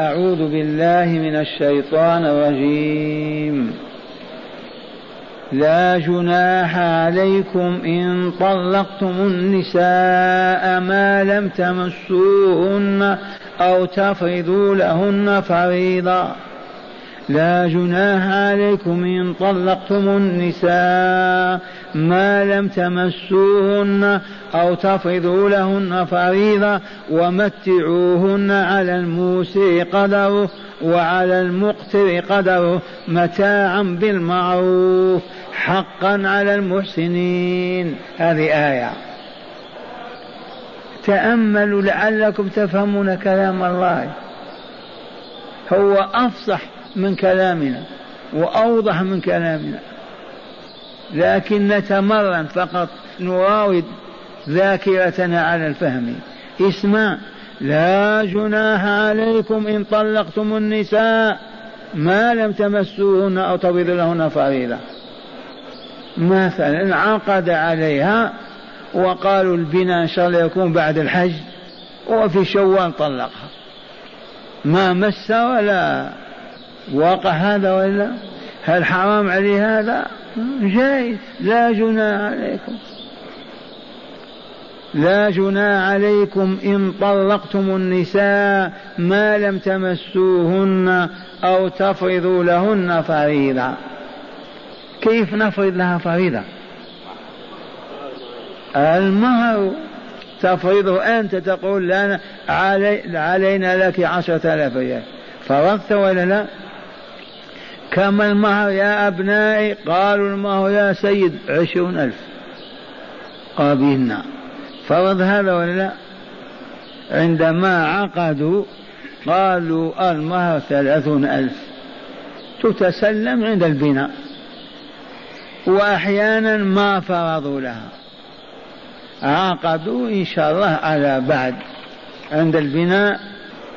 أعوذ بالله من الشيطان الرجيم. لا جناح عليكم إن طلقتم النساء ما لم تمسوهن أو تفرضوا لهن فريضة. لا جناح عليكم إن طلقتم النساء ما لم تمسوهن أو تفرضوا لهن فريضة ومتعوهن على الموسع قدره وعلى المقتر قدره متاعا بالمعروف حقا على المحسنين. هذه آية. تأملوا لعلكم تفهمون كلام الله. هو أفصح من كلامنا وأوضح من كلامنا. لكن نتمرن فقط نراود ذاكرتنا على الفهم. اسمع لا جناح عليكم إن طلقتم النساء. ما لم تمسوهن أو تبيض لهن فريضة. مثلا عقد عليها وقالوا البناء إن شاء الله يكون بعد الحج وفي شوال طلقها. ما مس ولا واقع هذا ولا هل حرام عليه هذا؟ جائز لا جناح عليكم. لا جناح عليكم إن طلقتم النساء ما لم تمسوهن أو تفرضوا لهن فريضة. كيف نفرض لها فريضة؟ المهر. تفرضه أنت تقول لنا علي علينا لك عشرة آلاف ريال. فرضت ولا لا؟ كما المهر يا أبنائي؟ قالوا المهر يا سيد؟ عشرون ألف. قابلنا فرض هذا ولا لا؟ عندما عقدوا قالوا المهر ثلاثون ألف. تتسلم عند البناء. وأحيانا ما فرضوا لها. عقدوا إن شاء الله على بعد. عند البناء.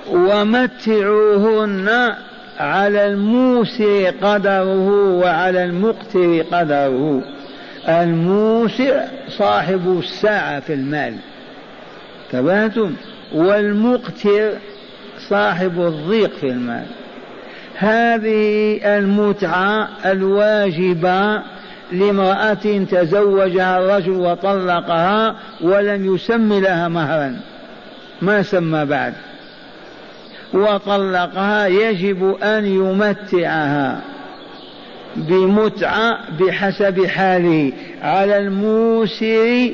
ومتعوهن على الموسع قدره وعلى المقتر قدره. الموسع صاحب السعة في المال. تبهتم؟ والمقتر صاحب الضيق في المال. هذه المتعة الواجبة لامرأة تزوجها الرجل وطلقها ولم يسم لها مهرا. ما سمى بعد؟ وطلقها يجب أن يمتعها بمتعة بحسب حاله على الموسع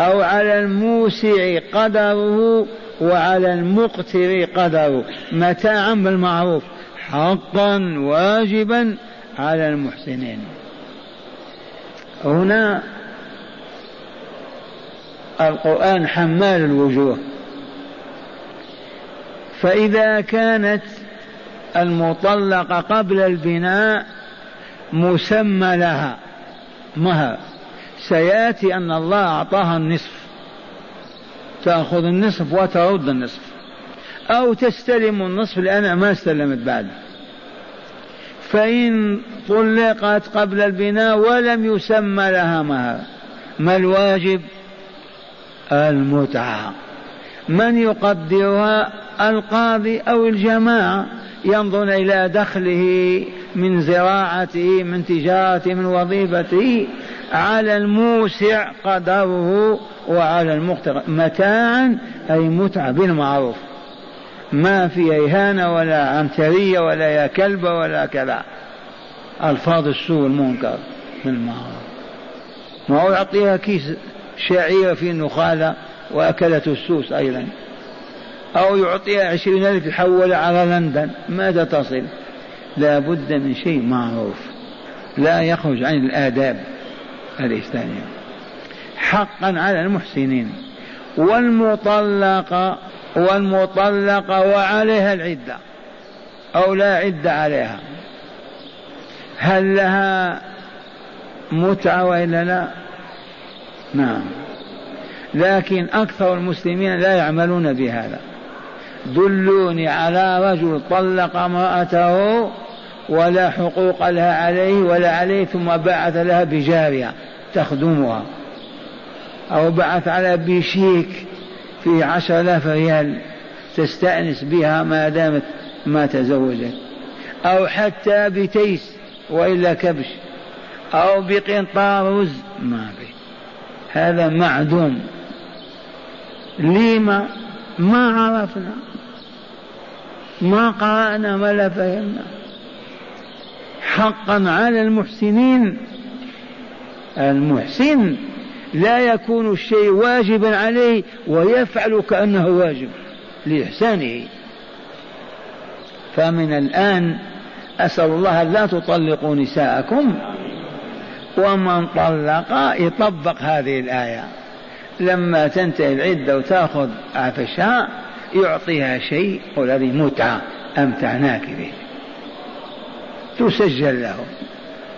أو على الموسع قدره وعلى المقتر قدره. متاعا بالمعروف حقا واجبا على المحسنين. هنا القرآن حمال الوجوه. فإذا كانت المطلقة قبل البناء مسمى لها. مهر سيأتي أن الله أعطاها النصف. تأخذ النصف وترد النصف. أو تستلم النصف لأنها ما استلمت بعد. فإن طلقت قبل البناء ولم يسمى لها مهر ما الواجب؟ المتعة. من يقدرها القاضي أو الجماعة ينظر إلى دخله من زراعته من تجارته من وظيفته على الموسع قدره وعلى المقتر متاعا أي متعة بالمعروف. ما في إهانة ولا عنترية ولا يا كلب ولا كذا. ألفاظ السوء المنكر بالمعروف. ما هو يعطيها كيس شعير في النخالة؟ وأكلته السوس أيضا. أو يعطيها عشرين ألف يحولها على لندن. ماذا تصل؟ لا بد من شيء معروف. لا يخرج عن الآداب الإسلامية. حقا على المحسنين. والمطلقة والمطلقة وعليها العدة. أو لا عدة عليها. هل لها متعة وإلا لا؟ نعم. لكن أكثر المسلمين لا يعملون بهذا. دلوني على رجل طلق امرأته ولا حقوق لها عليه ولا عليه ثم بعث لها بجارية تخدمها. أو بعث على بشيك في عشر آلاف ريال تستأنس بها ما دامت ما تزوجت. أو حتى بتيس وإلا كبش. أو بقنطار رز. ما في هذا معدوم. لما ما عرفنا ما قرأنا ولا فهمنا. حقا على المحسنين. المحسن لا يكون الشيء واجبا عليه ويفعل كأنه واجب لإحسانه. فمن الآن أسأل الله لا تطلقوا نساءكم. ومن طلق يطبق هذه الآية. لما تنتهي العدة وتأخذ عفشها يعطيها شيء هذه متعة أمتعناك به. تسجل له.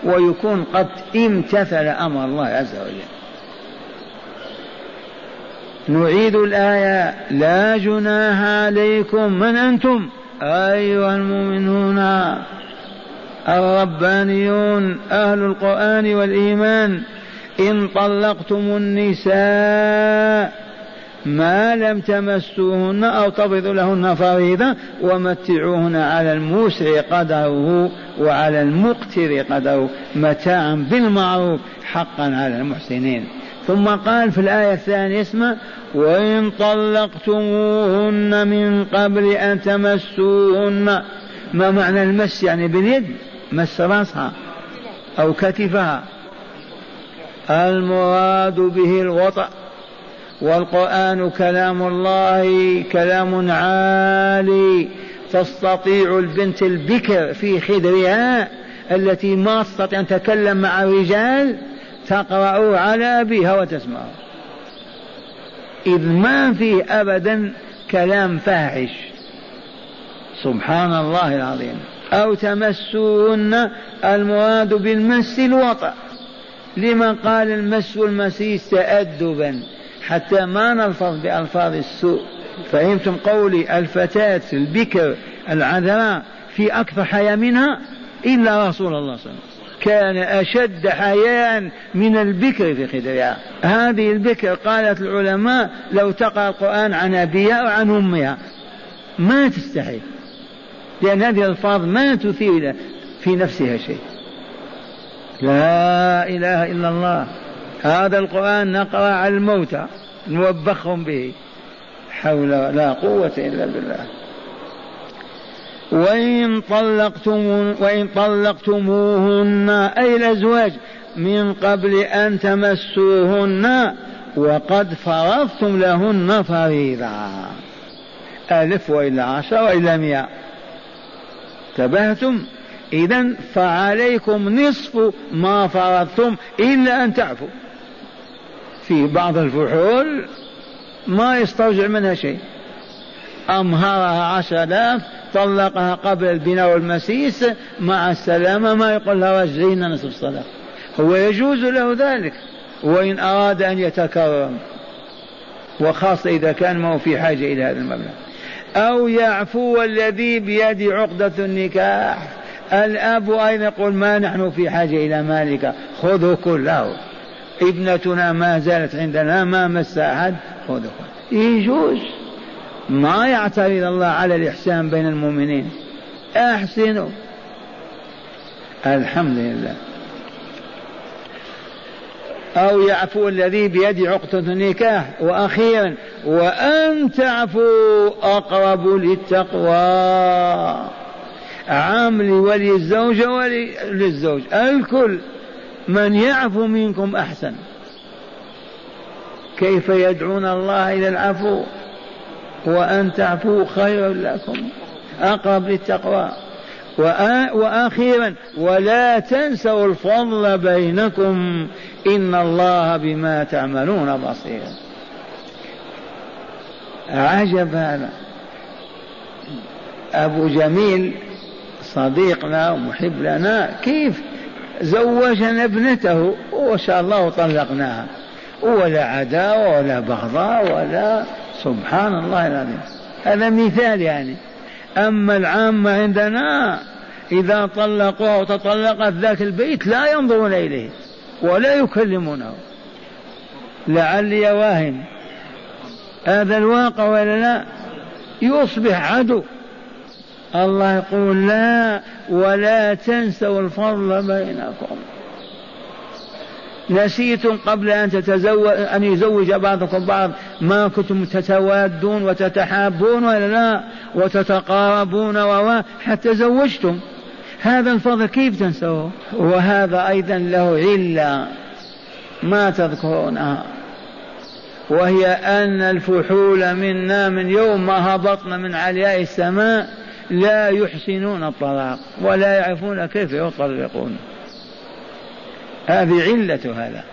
ويكون قد امتثل أمر الله عز وجل. نعيد الآية. لا جناح عليكم. من أنتم؟ أيها المؤمنون. الربانيون أهل القرآن والإيمان. إن طلقتم النساء ما لم تمسوهن أو تفرضوا لهن فريضة ومتعوهن على الموسع قدره وعلى المقتر قدره متاعا بالمعروف حقا على المحسنين. ثم قال في الآية الثانية اسمع وإن طلقتموهن من قبل أن تمسوهن ما معنى المس؟ يعني باليد مس راسها أو كتفها. المراد به الوطأ والقرآن كلام الله كلام عالي تستطيع البنت البكر في خدرها التي ما تستطيع أن تتكلم مع الرجال تقرأ على أبيها وتسمعه إذ ما فيه أبدا كلام فاحش. سبحان الله العظيم. أو تمسون المراد بالمس الوطأ. لما قال المس والمسيس تأدبا حتى ما نلفظ بألفاظ السوء. فهمتم قولي؟ الفتاة البكر العذراء في أكثر حياة منها إلا رسول الله صلى الله عليه وسلم. كان أشد حياء من البكر في خدرها هذه البكر قالت العلماء لو تقرأ القرآن عن أبيها أو عن أمها. ما تستحي لأن هذه الألفاظ ما تثير في نفسها شيء. لا إله إلا الله. هذا القرآن نقرأ على الموتى نوبخهم به. حول لا قوة إلا بالله. وإن طلقتم وإن طلقتموهن أي الأزواج من قبل أن تمسوهن وقد فرضتم لهن فريضة. ألف وإلا عشر وإلا مئة. انتبهتم؟ إذا فعليكم نصف ما فرضتم إلا أن تعفوا. في بعض الفحول ما يسترجع منها شيء. أمهرها عشر آلاف طلقها قبل البناء والمسيس مع السلامة ما يقول لها رجعينا نصف الصلاة هو يجوز له ذلك وإن أراد أن يتكرم وخاصة إذا كان ما هو في حاجة إلى هذا المبلغ. أو يعفو الذي بيد عقدة النكاح. الأب أيضا يقول ما نحن في حاجة إلى مالك خذه كله. ابنتنا ما زالت عندنا ما مس أحد خذه يجوز. ما يعترض الله على الإحسان بين المؤمنين. أحسنوا. الحمد لله. أو يعفو الذي بيد عقدة النكاح. وأخيرا وأن تعفوا أقرب للتقوى. عام لولي الزوجة وللزوج الكل من يعفو منكم أحسن. كيف يدعون الله إلى العفو؟ وأن تعفوا خير لكم. أقرب للتقوى. وأخيرا ولا تنسوا الفضل بينكم. إن الله بما تعملون بصير. عجب هذا. أبو جميل صديقنا ومحب لنا كيف؟ زوجنا ابنته وما شاء الله وطلقناها ولا عداوة ولا بغضاء ولا سبحان الله العظيم. هذا مثال يعني. أما العامة عندنا إذا طلقوها وتطلقت ذاك البيت لا ينظرون إليه ولا يكلمونه. لعلي واهم هذا الواقع ولا لا؟ يصبح عدو. الله يقول لا ولا تنسوا الفضل بينكم. نسيتم قبل أن تتزوج أن يزوج بعضكم بعض. ما كنتم تتوادون وتتحابون ولا لا؟ وتتقاربون و حتى زوجتم. هذا الفضل كيف تنسوه؟ وهذا أيضا له علة ما تذكرونها. وهي أن الفحول منا من يوم ما هبطنا من علياء السماء لا يحسنون الطلاق ولا يعرفون كيف يطلقون. هذه علة هذا.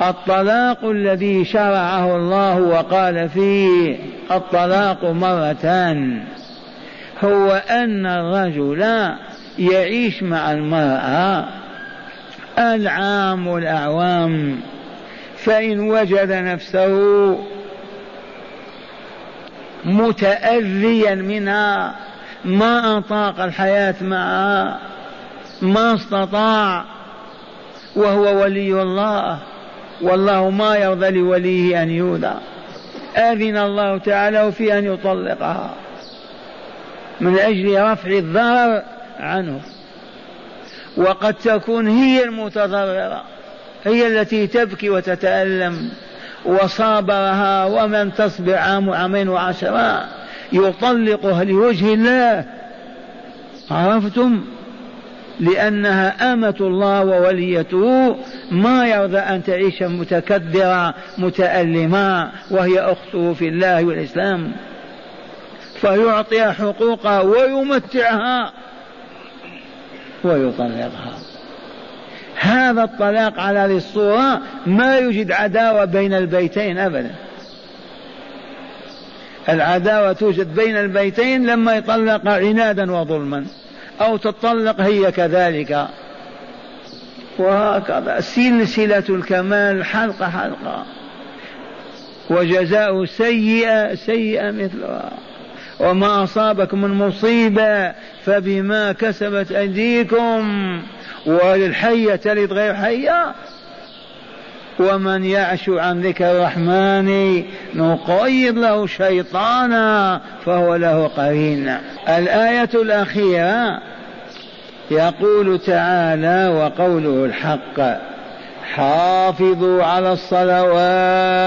الطلاق الذي شرعه الله وقال فيه الطلاق مرتان هو أن الرجل يعيش مع المرأة العام والأعوام فإن وجد نفسه متأذيا منها ما أطاق الحياة معها ما استطاع وهو ولي الله والله ما يرضى لوليه أن يودع أذن الله تعالى في أن يطلقها من أجل رفع الضرر عنه. وقد تكون هي المتضررة هي التي تبكي وتتألم. وصابرها ومن تصبر عام وعامين وعشرة يطلقها لوجه الله. عرفتم؟ لأنها أمة الله ووليته. ما يرضى أن تعيش متكدرة متألمة وهي أخته في الله والإسلام. فيعطيها حقوقها ويمتعها ويطلقها. هذا الطلاق على هذه الصورة ما يوجد عداوة بين البيتين أبدا. العداوة توجد بين البيتين لما يطلق عنادا وظلما أو تطلق هي كذلك. وهكذا سلسلة الكمال حلقة حلقة. وجزاء سيئة سيئة مثلها. وما أصابكم من مصيبة فبما كسبت أيديكم. والحية تلد غير حية؟ ومن يعش عن ذكر الرحمن نقيض له شيطانا فهو له قرين. الآية الأخيرة يقول تعالى وقوله الحق حافظوا على الصلوات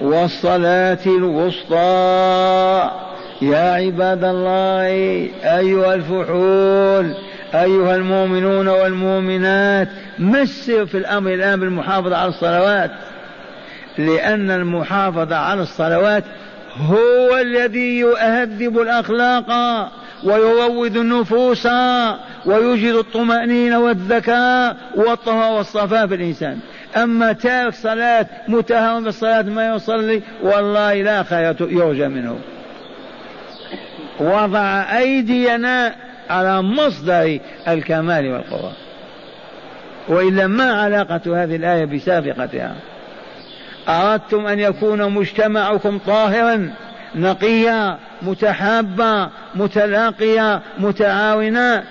والصلاة الوسطى. يا عباد الله أيها الفحول أيها المؤمنون والمؤمنات مسر في الأمر الآن بالمحافظة على الصلوات. لأن المحافظة على الصلوات هو الذي يهذب الأخلاق ويروض النفوس ويوجد الطمأنينة والذكاء والطهى والصفاء في الإنسان. أما تارك صلاة متهم بالصلاة ما يصلي والله لا خير يرجى منه. وضع أيدينا على مصدر الكمال والقوة. وإلا ما علاقة هذه الآية بسابقتها؟ أردتم أن يكون مجتمعكم طاهرا نقيا متحابا متلاقيا متعاونا.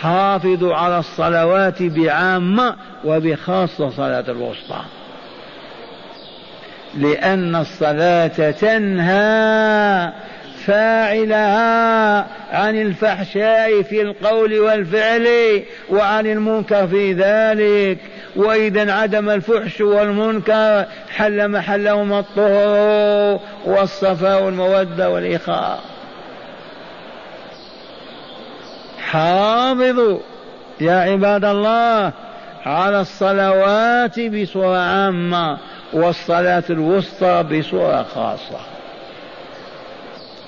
حافظوا على الصلوات بعامة وبخاصة صلاة الوسطى. لأن الصلاة تنهى فاعلها عن الفحشاء في القول والفعل وعن المنكر في ذلك. وإذا انعدم الفحش والمنكر حل محلهما الطهر والصفاء والمودة والإخاء. حافظوا يا عباد الله على الصلوات بصورة عامة والصلاة الوسطى بصورة خاصة.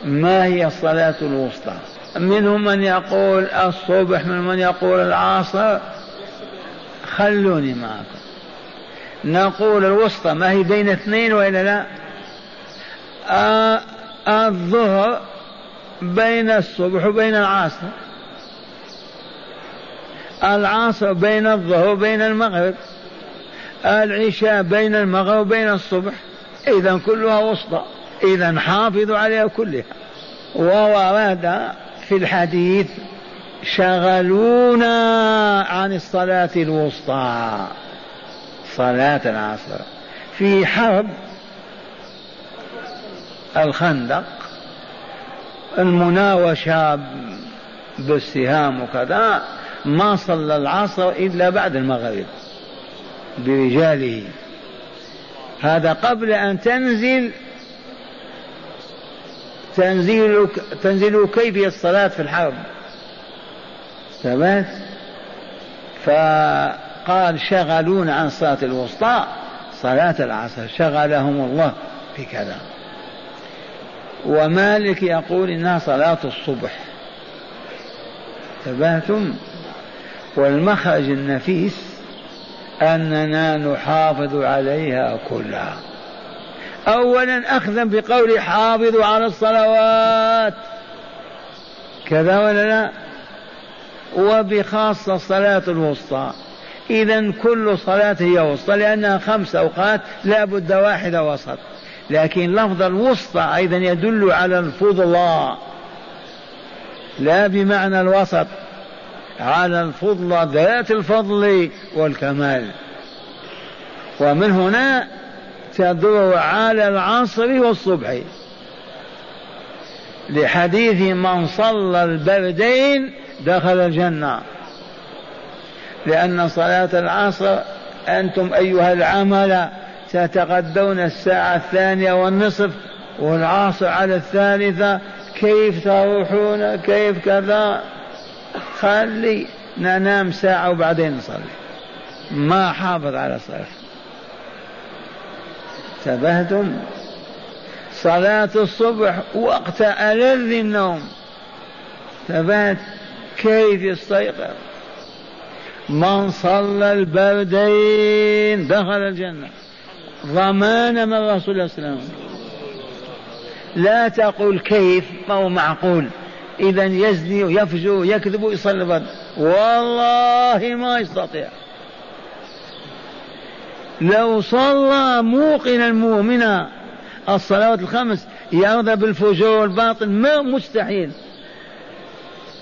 ما هي الصلاة الوسطى؟ منهم من يقول الصبح من من يقول العصر خلوني معكم. نقول الوسطى ما هي بين اثنين وإلا لا؟ آه الظهر بين الصبح وبين العصر. العصر بين الظهر وبين المغرب. العشاء بين المغرب وبين الصبح. إذا كلها وسطى. إذا حافظوا عليها كلها وورد في الحديث شغلونا عن الصلاة الوسطى. صلاة العصر. في حرب الخندق المناوشة بالسهام وكذا ما صلى العصر إلا بعد المغرب برجاله. هذا قبل أن تنزل تنزيل تنزل كيفية الصلاة في الحرب. ثبات فقال شغلون عن صلاة الوسطى. صلاة العصر. شغلهم الله بكذا. ومالك يقول إنها صلاة الصبح. ثباتم والمخرج النفيس أننا نحافظ عليها كلها. أولا أخذا بقول حافظوا على الصلوات. كذا ولا لا؟ وبخاصة الصلاة الوسطى. إذا كل صلاة هي وسطى لأنها خمس أوقات لا بد واحدة وسط. لكن لفظ الوسطى أيضا يدل على الفضلى لا بمعنى الوسط على الفضل ذات الفضل والكمال. ومن هنا تدور على العصر والصبح. لحديث من صلى البردين دخل الجنة. لأن صلاة العصر أنتم أيها العمل ستغدون الساعة الثانية والنصف والعصر على الثالثة. كيف تروحون؟ كيف كذا؟ خلي ننام ساعة وبعدين نصلي. ما حافظ على الصلاة. انتبهتم؟ صلاة الصبح وقت ألذ النوم. ثبات كيف يستيقظ؟ من صلى البردين دخل الجنة. ضمان من رسول الله صلى الله عليه وسلم. لا تقول كيف ما هو معقول. إذا يزني ويفجر ويكذب ويصلي البرد والله ما يستطيع. لو صلى موقنا مؤمنا الصلوات الخمس يرضى بالفجور والباطل ما مستحيل.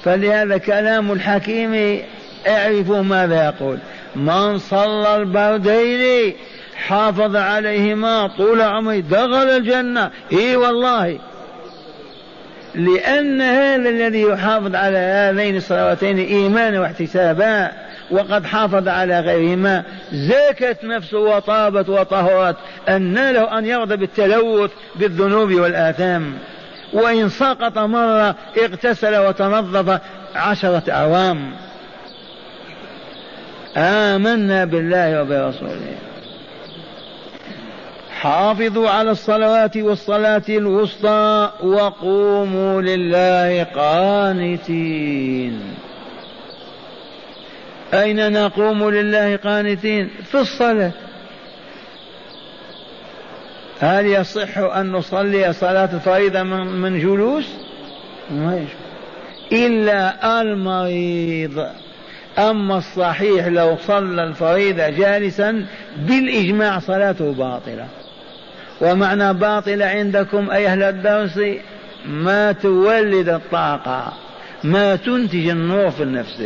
فلهذا كلام الحكيم اعرفوا ماذا يقول. من صلى البردين حافظ عليهما طول عمره دخل الجنة. إي والله. لأن هذا الذي يحافظ على هذين الصلواتين إيمانا واحتسابا. وقد حافظ على غيرهما زكت نفسه وطابت وطهرت أن له أن يرضى بالتلوث بالذنوب والآثام. وإن سقط مرة اغتسل وتنظف عشرة أعوام آمنا بالله وبرسوله. حافظوا على الصلوات والصلاة الوسطى وقوموا لله قانتين. أين نقوم لله قانتين في الصلاة؟ هل يصح أن نصلي صلاة الفريضة من جلوس؟ ما إلا المريض. أما الصحيح لو صلى الفريضة جالسا بالإجماع صلاته باطلة. ومعنى باطلة عندكم أي أهل الدرس؟ ما تولد الطاقة ما تنتج النور في النفس.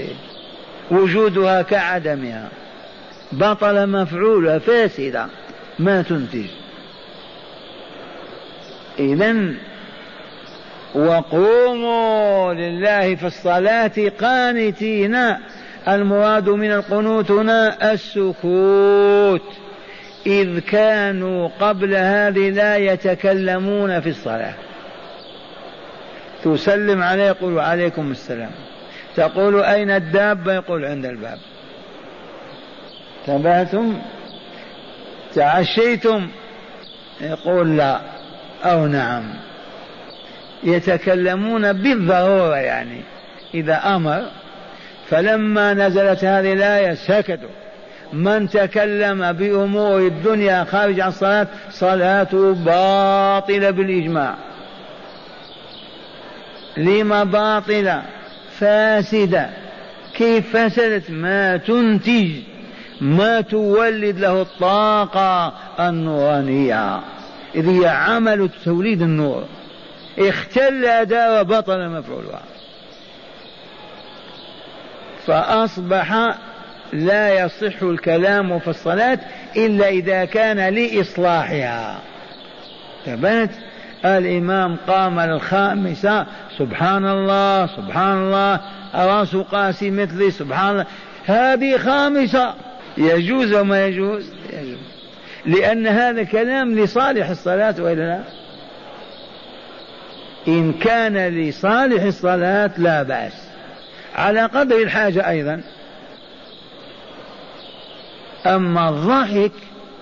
وجودها كعدمها. بطل مفعولها فاسدة. ما تنتج. إذا وقوموا لله في الصلاة قانتين. المراد من القنوت هنا السكوت. إذ كانوا قبل هذه لا يتكلمون في الصلاة. تسلم عليه يقول عليكم السلام. تقول أين الدابة؟ يقول عند الباب. تبعتم؟ تعشيتم؟ يقول لا. أو نعم. يتكلمون بالضرورة يعني. إذا أمر فلما نزلت هذه الآية سكتوا. من تكلم بأمور الدنيا خارج عن الصلاة صلاته باطلة بالإجماع. لما باطلة؟ فاسدة. كيف فسدت؟ ما تنتج. ما تولد له الطاقة النورانية. إذ هي عمل توليد النور. اختل أداء وبطل مفعولها. فأصبح لا يصح الكلام في الصلاة إلا إذا كان لإصلاحها. ثبت الإمام قام الخامسة سبحان الله سبحان الله رأس قاسي مثلي سبحان الله. هذه خامسة. يجوز وما يجوز؟ يجوز. لأن هذا كلام لصالح الصلاة وإلا لا؟ إن كان لصالح الصلاة لا بأس. على قدر الحاجة أيضا. أما الضحك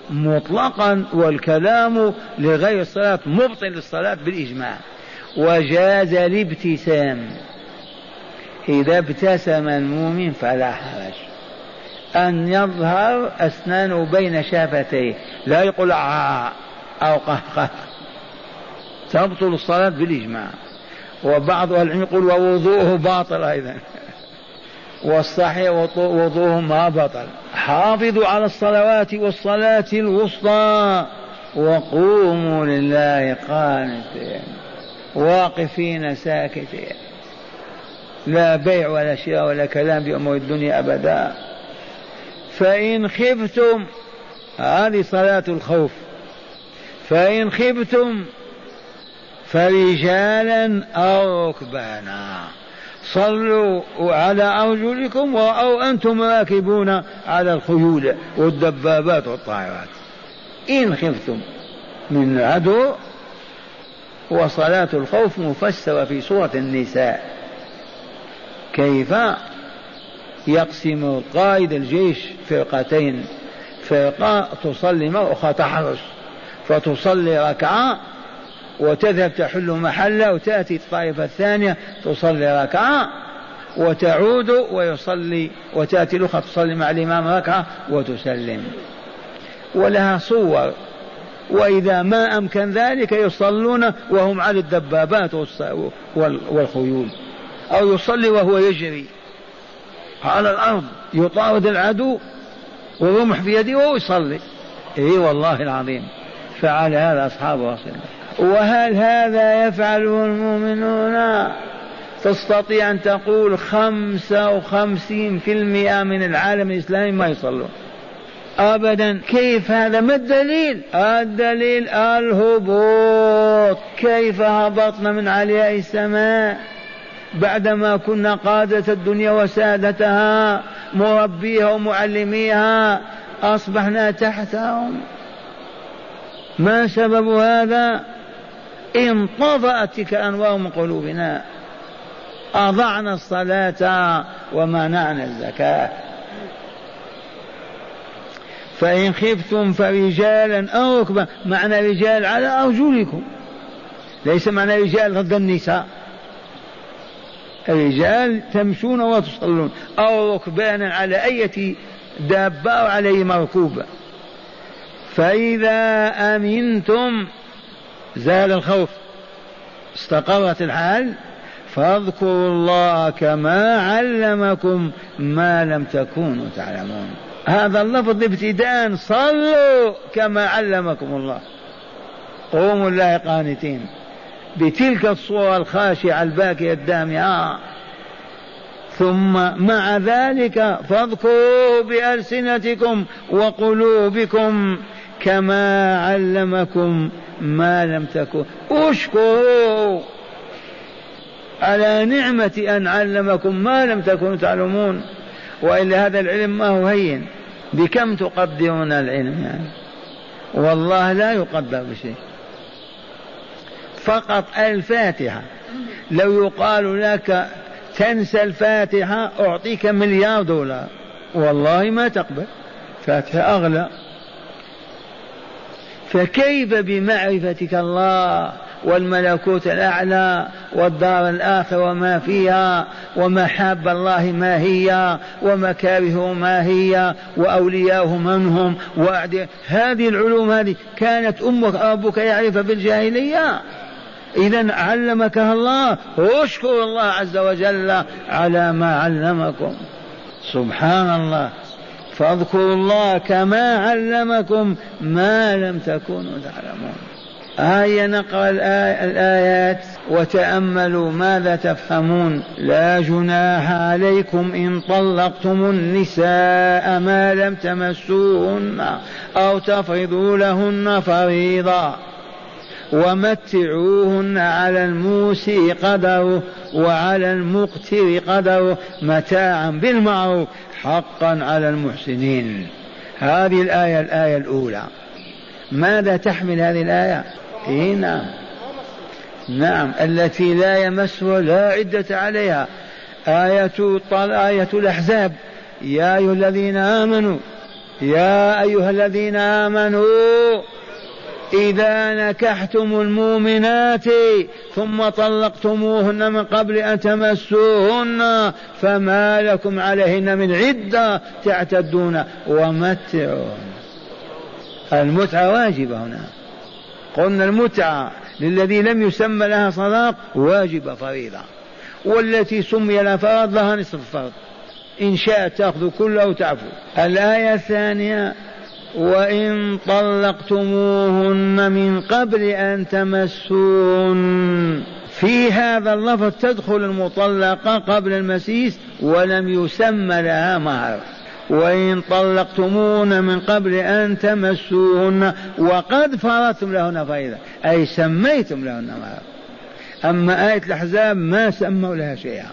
مطلقا والكلام لغير الصلاة مبطل للصلاة بالإجماع. وجاز الابتسام. إذا ابتسم المؤمن فلا حرج. أن يظهر أسنانه بين شفتيه لا يقول عاء أو قهقه تبطل الصلاة بالإجماع. وبعض العلم يقول ووضوءه باطل أيضا. والصحيح وضوءه ما بطل حافظوا على الصلوات والصلاة الوسطى. وقوموا لله قانتين. واقفين ساكتين. لا بيع ولا شراء ولا كلام بأمور الدنيا أبدا. فإن خفتم هذه صلاة الخوف. فإن خفتم فرجالا أو ركبانا. صلوا على أرجلكم أو أنتم راكبون على الخيول والدبابات والطائرات. إن خفتم من عدو وصلاة الخوف مفسرة في سورة النساء. كيف يقسم القائد الجيش فرقتين؟ فرقة تصلي مرة أخرى تحرس فتصلي ركعة وتذهب تحل محلة وتأتي الطائفة الثانية تصلي ركعة وتعود ويصلي وتأتي الأخرى تصلي مع الإمام ركعة وتسلم. ولها صور. وإذا ما أمكن ذلك يصلون وهم على الدبابات والخيول. أو يصلي وهو يجري. على الأرض يطارد العدو ورمح في يده وهو يصلي. إي والله العظيم. فعل هذا أصحاب رسول الله. وهل هذا يفعله المؤمنون؟ تستطيع أن تقول خمسة وخمسين في المئة من العالم الإسلامي ما يصلون. أبدا. كيف هذا؟ ما الدليل؟ الدليل الهبوط. كيف هبطنا من علياء السماء؟ بعدما كنا قادة الدنيا وسادتها مربيها ومعلميها أصبحنا تحتهم. ما سبب هذا؟ انطفأت تلك الأنوار من قلوبنا أضعنا الصلاة ومنعنا الزكاة. فإن خفتم فرجالا أو ركبا معنى رجال على أرجلكم. ليس معنى رجال ضد النساء. الرجال تمشون وتصلون أو ركبانا على أية دابة أو عليه مركوبة. فإذا أمنتم زال الخوف. استقرت الحال. فاذكروا الله كما علمكم ما لم تكونوا تعلمون. هذا اللفظ ابتداء. صلوا كما علمكم الله. قوموا الله قانتين. بتلك الصورة الخاشعة الباكية الدامعة. ثم مع ذلك فاذكروا بألسنتكم وقلوبكم كما علمكم ما لم تكن. اشكروا على نعمة أن علمكم ما لم تكونوا تعلمون. وإلا هذا العلم ما هو هين. بكم تقدرون العلم يعني؟ والله لا يقدر بشيء. فقط الفاتحة. لو يقال لك تنسى الفاتحة أعطيك مليار دولار. والله ما تقبل. فاتحة أغلى. فكيف بمعرفتك الله والملكوت الأعلى والدار الآخرة وما فيها ومحاب الله ما هي ومكارهه ما هي وأولياؤه من هم هذه العلوم هذه كانت أمك ربك يعرف بالجاهلية. إذا علمكها الله واشكر الله عز وجل على ما علمكم. سبحان الله. فاذكروا الله كما علمكم ما لم تكونوا تعلمون. آية نقرأ الآيات وتأملوا ماذا تفهمون. لا جناح عليكم إن طلقتم النساء ما لم تمسوهن أو تفرضوا لهن فريضة. ومتعوهن على الموسي قدره وعلى المقتر قدره متاعا بالمعروف. حقا على المحسنين. هذه الآية الآية الأولى. ماذا تحمل هذه الآية؟ إيه نعم. نعم التي لا يمسها لا عدة عليها. آية آية الأحزاب. يا أيها الذين آمنوا يا أيها الذين آمنوا إذا نكحتم المؤمنات ثم طلقتموهن من قبل أن تمسوهن فما لكم عليهن من عدة تعتدون ومتعوهن المتعة واجبة هنا. قلنا المتعة للذي لم يسمى لها صلاق واجبة فريضة والتي سمي لها فرض لها نصف الفرض إن شاءت تأخذ كله وتعفو الآية الثانية وإن طلقتموهن من قبل أن تمسون في هذا اللفظ تدخل المطلقة قبل المسيس ولم يسمى لها مهر. وإن طلقتموهن من قبل أن تمسوهن وقد فرضتم لهن فريضة أي سميتم لهن مهر. أما آية الأحزاب ما سموا لها شيئا.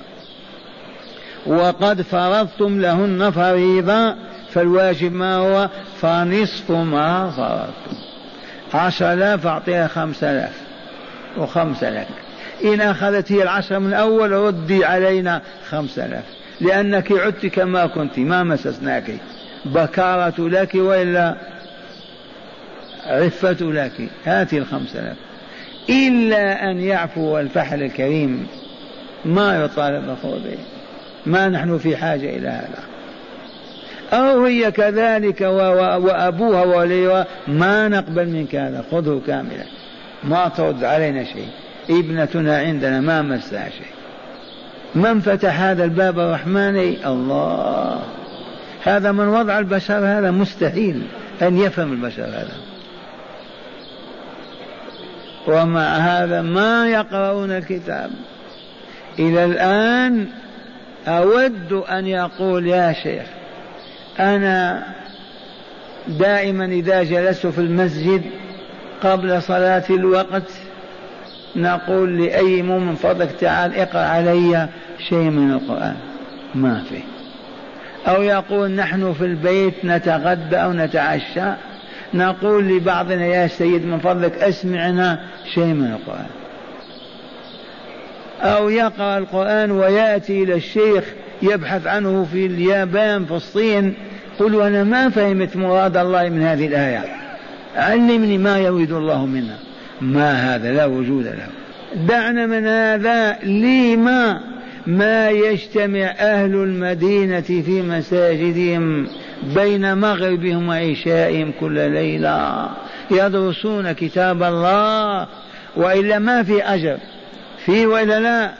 وقد فرضتم لهن فريضة فالواجب ما هو؟ فنصف ما فرضتم عشر آلاف أعطيها خمس آلاف. وخمسة لك. إن أخذت هي العشرة من الأول ردي علينا خمسة آلاف. لأنك عدت كما كنت ما مسسناك. بكارة لك وإلا عفة لك. هاتي الخمسة آلاف. إلا أن يعفو الفحل الكريم ما يطالب به ما نحن في حاجة إلى هذا. أو هي كذلك وأبوها ووليها ما نقبل منك هذا خذه كاملا. ما ترد علينا شيء. ابنتنا عندنا ما مسها شيء. من فتح هذا الباب الرحماني الله. هذا من وضع البشر هذا مستحيل أن يفهم البشر هذا. ومع هذا ما يقرؤون الكتاب. إلى الآن أود أن يقول يا شيخ أنا دائما إذا جلست في المسجد قبل صلاة الوقت نقول لأي مؤمن فضلك تعال اقرأ علي شيء من القرآن. ما في. أو يقول نحن في البيت نتغدى أو نتعشى. نقول لبعضنا يا سيد من فضلك اسمعنا شيء من القرآن. أو يقرأ القرآن ويأتي إلى الشيخ يبحث عنه في اليابان في الصين. قل أنا ما فهمت مراد الله من هذه الآية. علمني ما يريد الله منا. ما هذا؟ لا وجود له. دعنا من هذا لما؟ ما يجتمع أهل المدينة في مساجدهم بين مغربهم وعشائهم كل ليلة. يدرسون كتاب الله. وإلا ما في أجر. في وإلا لا؟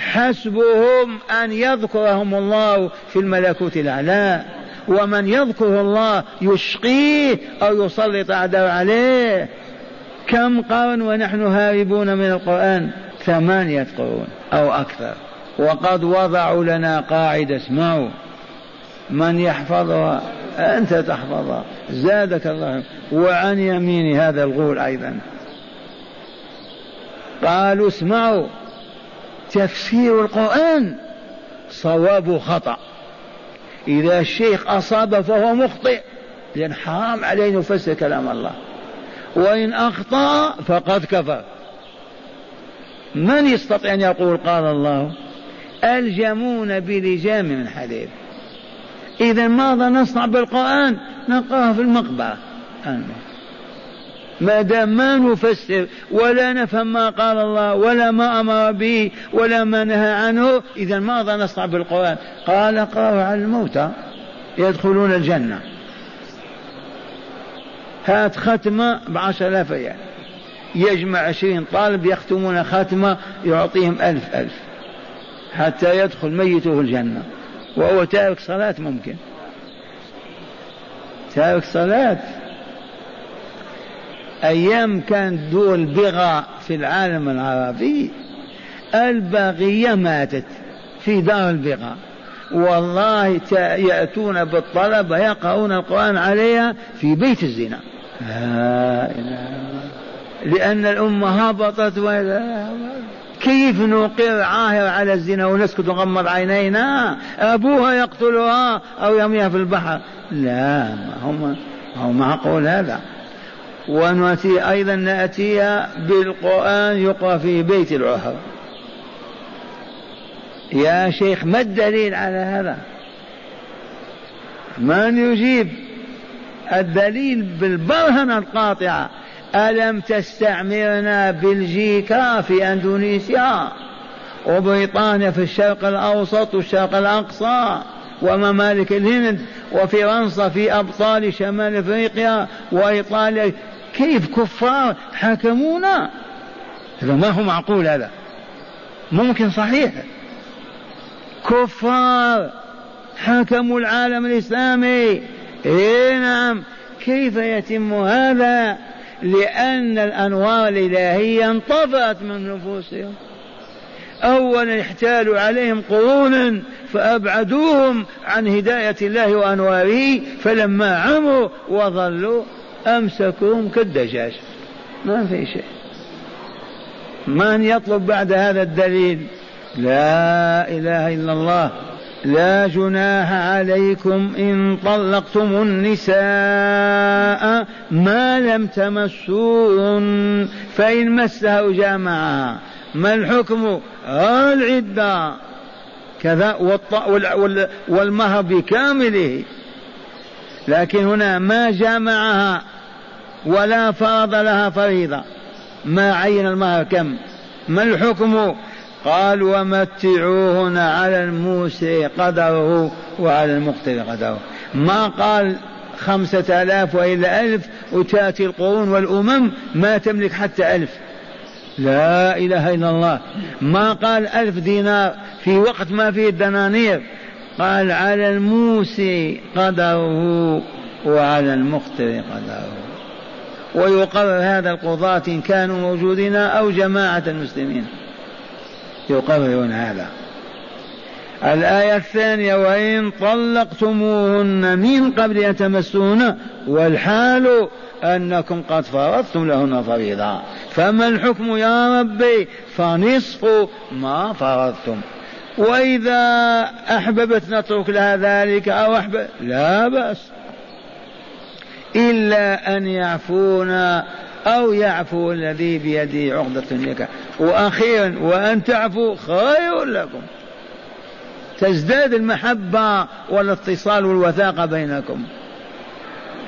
حسبهم أن يذكرهم الله في الملكوت الأعلى ومن يذكر الله يشقيه أو يسلط أعداء عليه. كم قرن ونحن هاربون من القرآن؟ ثمانية قرون أو أكثر. وقد وضعوا لنا قاعدة اسمعوا. من يحفظها أنت تحفظها. زادك الله. وعن يمين هذا الغول أيضا. قالوا اسمعوا. تفسير القرآن صواب خطأ. إذا الشيخ أصاب فهو مخطئ لأن حرام عليه نفسر كلام الله. وإن أخطأ فقد كفر. من يستطيع أن يقول قال الله؟ ألجمون بلجام من حديد إذا ماذا نصنع بالقرآن؟ نقرأه في المقبرة. ما دام ما نفسر ولا نفهم ما قال الله ولا ما أمر به ولا ما نهى عنه إذا ماذا نصنع بالقران قال اقرأوا على الموتى يدخلون الجنة. هات ختمة بعشر آلاف ريال. يجمع عشرين طالب يختمون ختمة يعطيهم ألف ألف. حتى يدخل ميته الجنة. وهو تارك صلاة ممكن. تارك صلاة. أيام كانت دول بغى في العالم العربي الباغية ماتت في دار البغاء. والله يأتون بالطلبة يقرؤون القرآن عليها في بيت الزنا. لا إله. لأن الأمة هبطت كيف نقر عاهر على الزنا ونسكت ونغمض عينينا؟ أبوها يقتلها أو يرميها في البحر. لا هم هو معقول هذا. ونأتي أيضا نأتي بالقرآن يقرأ في بيت العهر يا شيخ ما الدليل على هذا؟ من يجيب الدليل بالبرهنة القاطعة؟ ألم تستعمرنا بلجيكا في أندونيسيا؟ وبريطانيا في الشرق الأوسط والشرق الأقصى؟ وممالك الهند وفرنسا في أبطال شمال أفريقيا وإيطاليا. كيف كفار حكمونا؟ هذا ما هو معقول هذا؟ ممكن صحيح. كفار حكموا العالم الإسلامي. إيه نعم. كيف يتم هذا؟ لأن الأنوار الإلهية انطفأت من نفوسهم. أولا احتالوا عليهم قرونا فأبعدوهم عن هداية الله وأنواره فلما عموا وظلوا أمسكوهم كالدجاج. ما في شيء. من يطلب بعد هذا الدليل؟ لا إله إلا الله. لا جناح عليكم إن طلقتم النساء ما لم تمسون فإن مسها جامعها ما الحكم؟ العدة. كذا والمهر بكامله. لكن هنا ما جامعها ولا فرض لها فريضة. ما عين المهر كم؟ ما الحكم؟ قال ومتعوهن على الموسع قدره وعلى المقتر قدره. ما قال خمسة آلاف وإلا ألف وتأتي القرون والأمم ما تملك حتى ألف. لا إله إلا الله. ما قال ألف دينار في وقت ما فيه الدنانير قال على الموسع قدره وعلى المقتر قدره. ويقرر هذا القضاة إن كانوا موجودين أو جماعة المسلمين. يقررون هذا. الآية الثانية وإن طلقتموهن من قبل أن تمسوهن والحال أنكم قد فرضتم لهن فريضة. فما الحكم يا ربي؟ فنصف ما فرضتم. وإذا أحببت نترك لها ذلك أو أحبب لا بأس. إلا أن يعفونا أو يعفو الذي بيده عقدة النكاح وأخيرا وأن تعفوا خير لكم. تزداد المحبة والاتصال والوثاقة بينكم.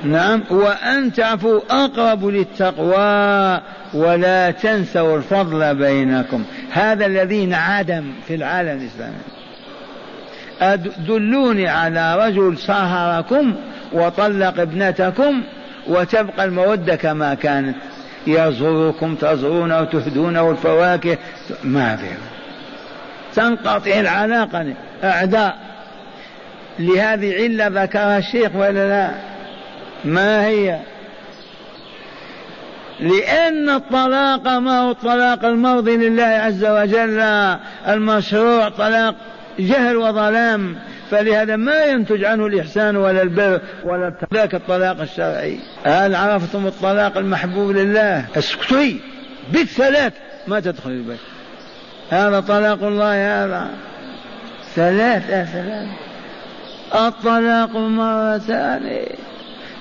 نعم. وأن تعفوا أقرب للتقوى ولا تنسوا الفضل بينكم. هذا الذي انعدم في العالم الإسلامي. دلوني على رجل صهركم وطلق ابنتكم وتبقى المودة كما كانت. يزوركم تزورون وتهدونه الفواكه. ما في. تنقطع العلاقة. أعداء. لهذه علة ذكرها الشيخ ولا لا؟ ما هي؟ لأن الطلاق ما هو الطلاق المرضي لله عز وجل المشروع طلاق جهل وظلام. فلهذا ما ينتج عنه الإحسان ولا البر ولا ذاك الطلاق الشرعي. هل عرفتم الطلاق المحبوب لله؟ اسكتي. بالثلاث ما تدخل البيت. هذا طلاق الله هذا. ثلاث ثلاث الطلاق مرتان.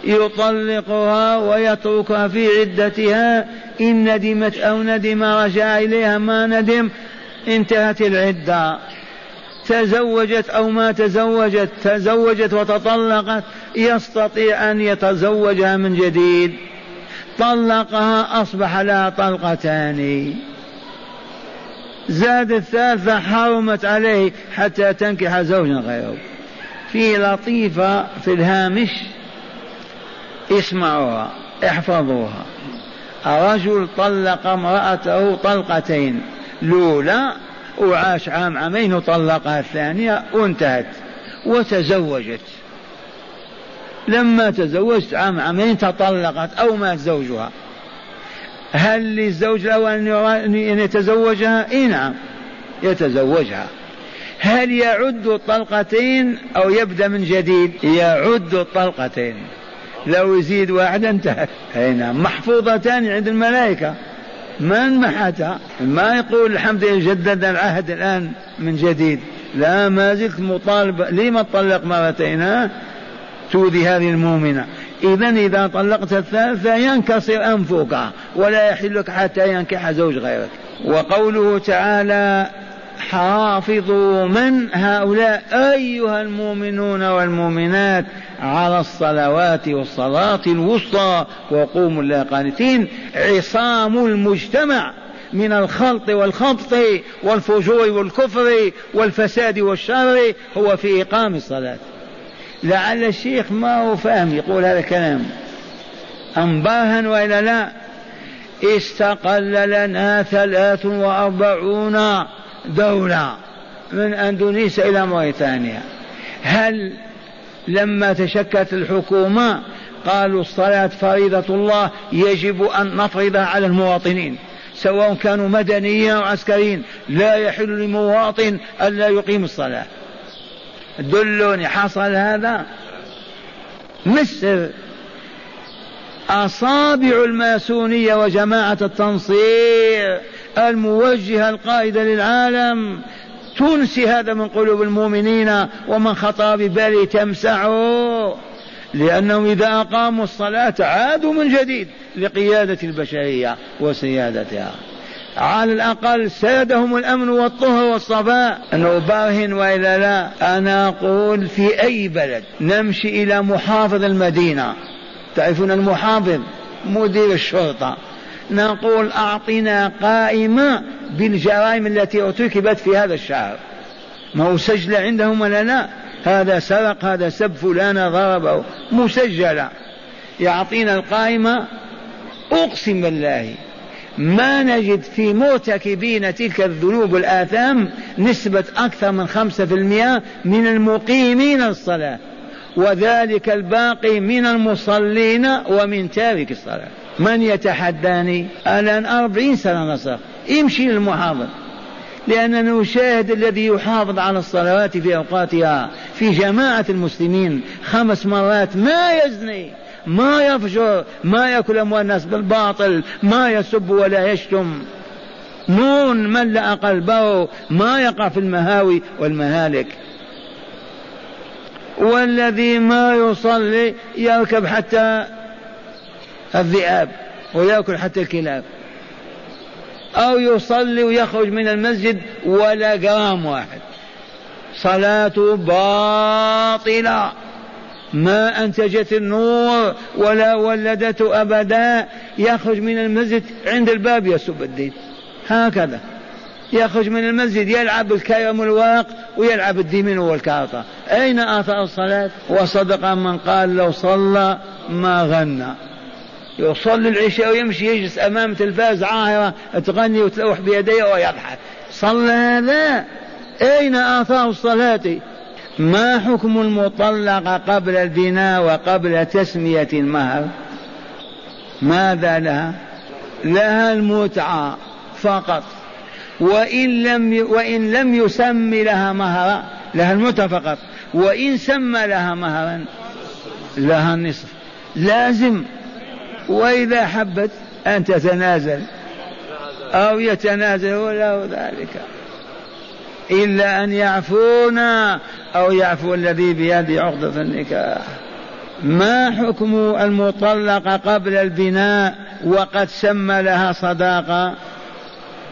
يطلقها ويتركها في عدتها. إن ندمت أو ندم رجع إليها ما ندم. انتهت العدة. تزوجت أو ما تزوجت. تزوجت وتطلقت. يستطيع أن يتزوجها من جديد. طلقها أصبح لها طلقتان. زاد الثالثة حرمت عليه حتى تنكح زوجا غيره. في لطيفة في الهامش اسمعوها احفظوها. رجل طلق امرأته طلقتين. الأولى وعاش عام عامين وطلقها الثانية وانتهت وتزوجت. لما تزوجت عام عامين تطلقت أو مات زوجها. هل للزوج له أن يتزوجها؟ إيه نعم يتزوجها. هل يعد الطلقتين أو يبدأ من جديد؟ يعد الطلقتين. لو يزيد واحد انتهت أي نعم محفوظتان عند الملائكة. من محتها ما يقول الحمد لله جدد العهد الآن من جديد. لا ما زلت مطالب لما تطلق مرتين؟ تؤذي هذه المؤمنة. إذا إذا طلقت الثالثة ينكسر أنفك ولا يحل لك حتى ينكح زوج غيرك. وقوله تعالى حافظوا من هؤلاء أيها المؤمنون والمؤمنات على الصلوات والصلاة الوسطى وقوموا الله قانتين عصام المجتمع من الخلط والخبط والفجور والكفر والفساد والشر هو في إقام الصلاة. لعل الشيخ ما هو فاهم يقول هذا الكلام. أنباها وإلا لا؟ استقل لنا ثلاث وأربعون دولة من أندونيسيا إلى موريتانيا. هل لما تشكلت الحكومة قالوا الصلاة فريضة الله يجب أن نفرضها على المواطنين سواء كانوا مدنيين أو عسكريين لا يحل لمواطن ألا يقيم الصلاة. دلوني حصل هذا؟ مصر أصابع الماسونية وجماعة التنصير الموجهة القائدة للعالم تنسي هذا من قلوب المؤمنين ومن خطر بباله تمسعه لأنهم إذا أقاموا الصلاة عادوا من جديد لقيادة البشرية وسيادتها. على الأقل سادهم الأمن والطهر والصفاء. أنه برهن وإلا لا أنا أقول في أي بلد نمشي إلى محافظ المدينة. تعرفون المحافظ؟ مدير الشرطة. نقول أعطنا قائمة بالجرائم التي ارتكبت في هذا الشهر. ما هو سجل عندهم ولا لا؟ هذا سرق هذا سب فلان ضربه مسجلة. يعطينا القائمة. أقسم بالله ما نجد في مرتكبين تلك الذنوب والآثام نسبة أكثر من خمسة في المئة من المقيمين الصلاة وذلك الباقي من المصلين ومن تارك الصلاة. من يتحداني؟ الآن أربعين سنة نصر. امشي للمحافظ. لأننا نشاهد الذي يحافظ على الصلوات في أوقاتها في جماعة المسلمين خمس مرات ما يزني. ما يفجر ما يأكل أموال الناس بالباطل ما يسب ولا يشتم. نور ملأ قلبه ما يقع في المهاوي والمهالك. والذي ما يصلي يركب حتى الذئاب ويأكل حتى الكلاب. أو يصلي ويخرج من المسجد ولا جرام واحد. صلاته باطلة. ما أنتجت النور ولا ولدته أبدا. يخرج من المسجد عند الباب يسب الدين. هكذا. يخرج من المسجد يلعب بالكرم والورق ويلعب الديمين والكارطة أين آثار الصلاة؟ وصدق من قال لو صلى ما غنى. يصلي العشاء ويمشي يجلس أمام تلفاز عاهرة تغني وتلوح بيديه ويضحك. صلى هذا. أين آثار الصلاة؟ ما حكم المطلقة قبل البناء وقبل تسمية المهر؟ ماذا لها؟ لها المتعة فقط. وإن لم وإن لم يسمي لها مهرا لها المتعة فقط. وإن سمى لها مهرا لها النصف لازم. وإذا حبت أن تتنازل أو يتنازل له ذلك. إلا أن يعفونا أو يعفو الذي بيده عقدة النكاح. ما حكم المطلقة قبل البناء وقد سمى لها صداقة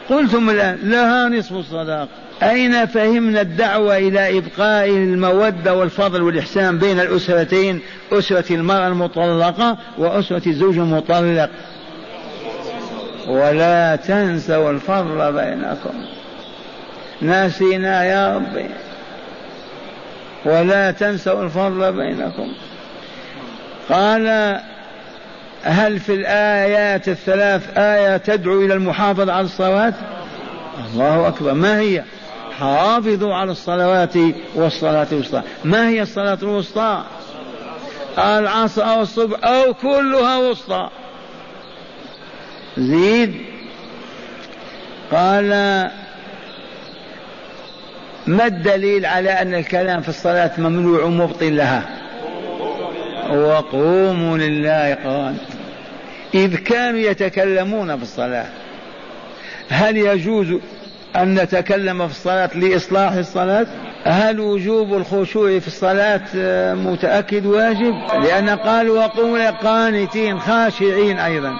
قلتم الآن لها نصف الصداقة أين فهمنا الدعوة إلى إبقاء المودة والفضل والإحسان بين الأسرتين أسرة المرأة المطلقة وأسرة الزوج المطلق؟ ولا تنسوا الفضل بينكم. ناسينا يا ربي. ولا تنسوا الفضل بينكم. قال هل في الآيات الثلاث آية تدعو إلى المحافظة على الصلوات؟ الله أكبر. ما هي؟ حافظوا على الصلوات والصلاة الوسطى. ما هي الصلاة الوسطى؟ العصر أو الصبح أو كلها وسطى. زيد قال ما الدليل على أن الكلام في الصلاة ممنوع مبطل لها؟ وقوموا لله قوام إذ كانوا يتكلمون في الصلاة هل يجوز أن نتكلم في الصلاة لإصلاح الصلاة؟ هل وجوب الخشوع في الصلاة متأكد واجب؟ لأن قالوا وقوموا قانتين خاشعين أيضا.